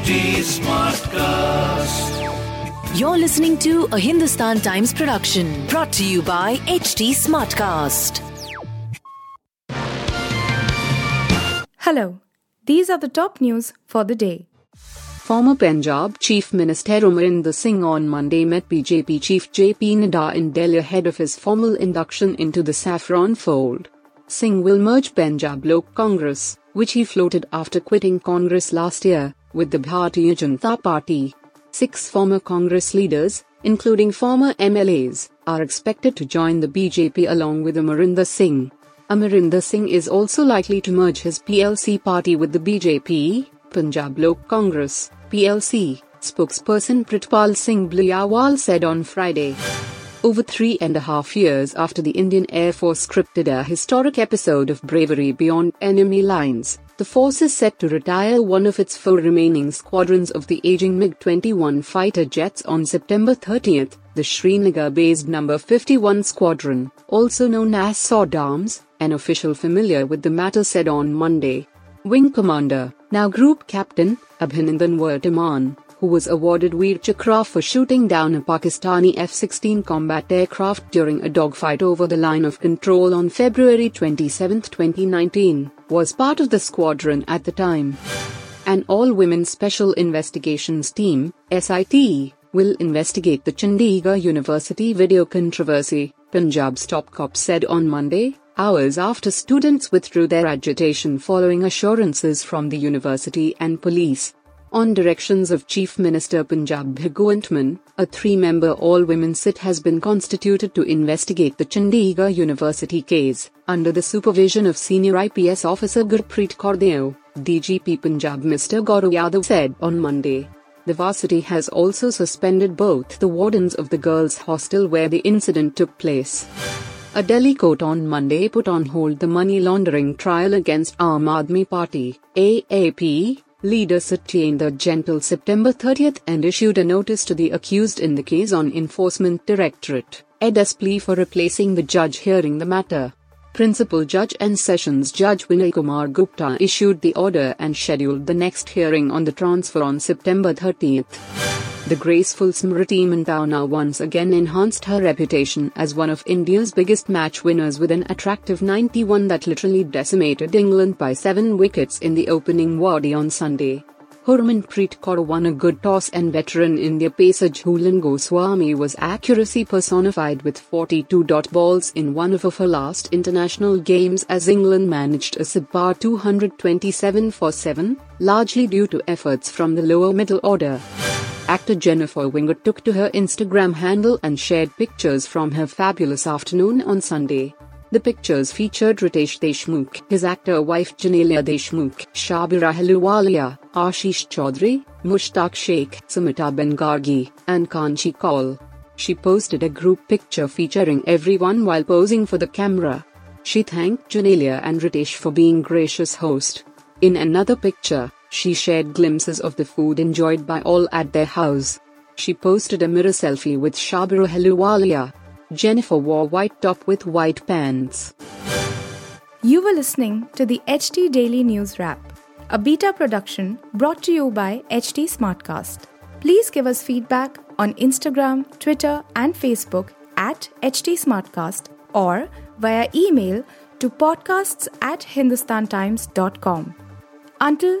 HT Smartcast. You're listening to a Hindustan Times production brought to you by HT Smartcast. Hello, these are the top news for the day. Former Punjab Chief Minister Amarinder Singh on Monday met BJP Chief JP Nadda in Delhi ahead of his formal induction into the saffron fold. Singh will merge Punjab Lok Congress, which he floated after quitting Congress last year, with the Bharatiya Janata Party. Six former Congress leaders, including former MLAs, are expected to join the BJP along with Amarinder Singh. Amarinder Singh is also likely to merge his PLC party with the BJP, Punjab Lok Congress, PLC, spokesperson Pritpal Singh Baliawal said on Friday. Over three and a half years after the Indian Air Force scripted a historic episode of bravery beyond enemy lines, the force is set to retire one of its four remaining squadrons of the aging MiG 21 fighter jets on September 30th, the Srinagar based No. 51 Squadron, also known as Sword Arms, an official familiar with the matter said on Monday. Wing Commander, now Group Captain, Abhinandan Vartaman, who was awarded Veer Chakra for shooting down a Pakistani F 16 combat aircraft during a dogfight over the line of control on February 27, 2019, was part of the squadron at the time. An all women Special Investigations Team, SIT, will investigate the Chandigarh University video controversy, Punjab's top cop said on Monday, hours after students withdrew their agitation following assurances from the university and police. On directions of Chief Minister Punjab Bhagwant Mann, a three-member all-women sit has been constituted to investigate the Chandigarh University case, under the supervision of senior IPS officer Gurpreet Kaur DGP Punjab Mr. Gaurav Yadav said on Monday. The varsity has also suspended both the wardens of the girls' hostel where the incident took place. A Delhi court on Monday put on hold the money laundering trial against Aam Aadmi Party, AAP, leader Satyendra Jain till September 30th and issued a notice to the accused in the case on Enforcement Directorate, ED's plea for replacing the judge hearing the matter. Principal Judge and Sessions Judge Vinay Kumar Gupta issued the order and scheduled the next hearing on the transfer on September 30th. The graceful Smriti Mandhana once again enhanced her reputation as one of India's biggest match winners with an attractive 91 that literally decimated England by 7 wickets in the opening ODI on Sunday. Harmanpreet Kaur won a good toss and veteran India pacer Jhulan Goswami was accuracy personified with 42 dot balls in one of her last international games as England managed a subpar 227 for 7, largely due to efforts from the lower middle order. Actor Jennifer Winget took to her Instagram handle and shared pictures from her fabulous afternoon on Sunday. The pictures featured Riteish Deshmukh, his actor wife Genelia Deshmukh, Shabira Ahluwalia, Ashish Chaudhary, Mushtaq Sheikh, Samita Bangargi, and Kanchi Kaul. She posted a group picture featuring everyone while posing for the camera. She thanked Genelia and Riteish for being gracious host. In another picture, she shared glimpses of the food enjoyed by all at their house. She posted a mirror selfie with Shabira Ahluwalia. Jennifer wore white top with white pants. You were listening to the HT Daily News Wrap, a beta production brought to you by HT Smartcast. Please give us feedback on Instagram, Twitter, and Facebook at HT Smartcast or via email to podcasts at hindustantimes.com. Until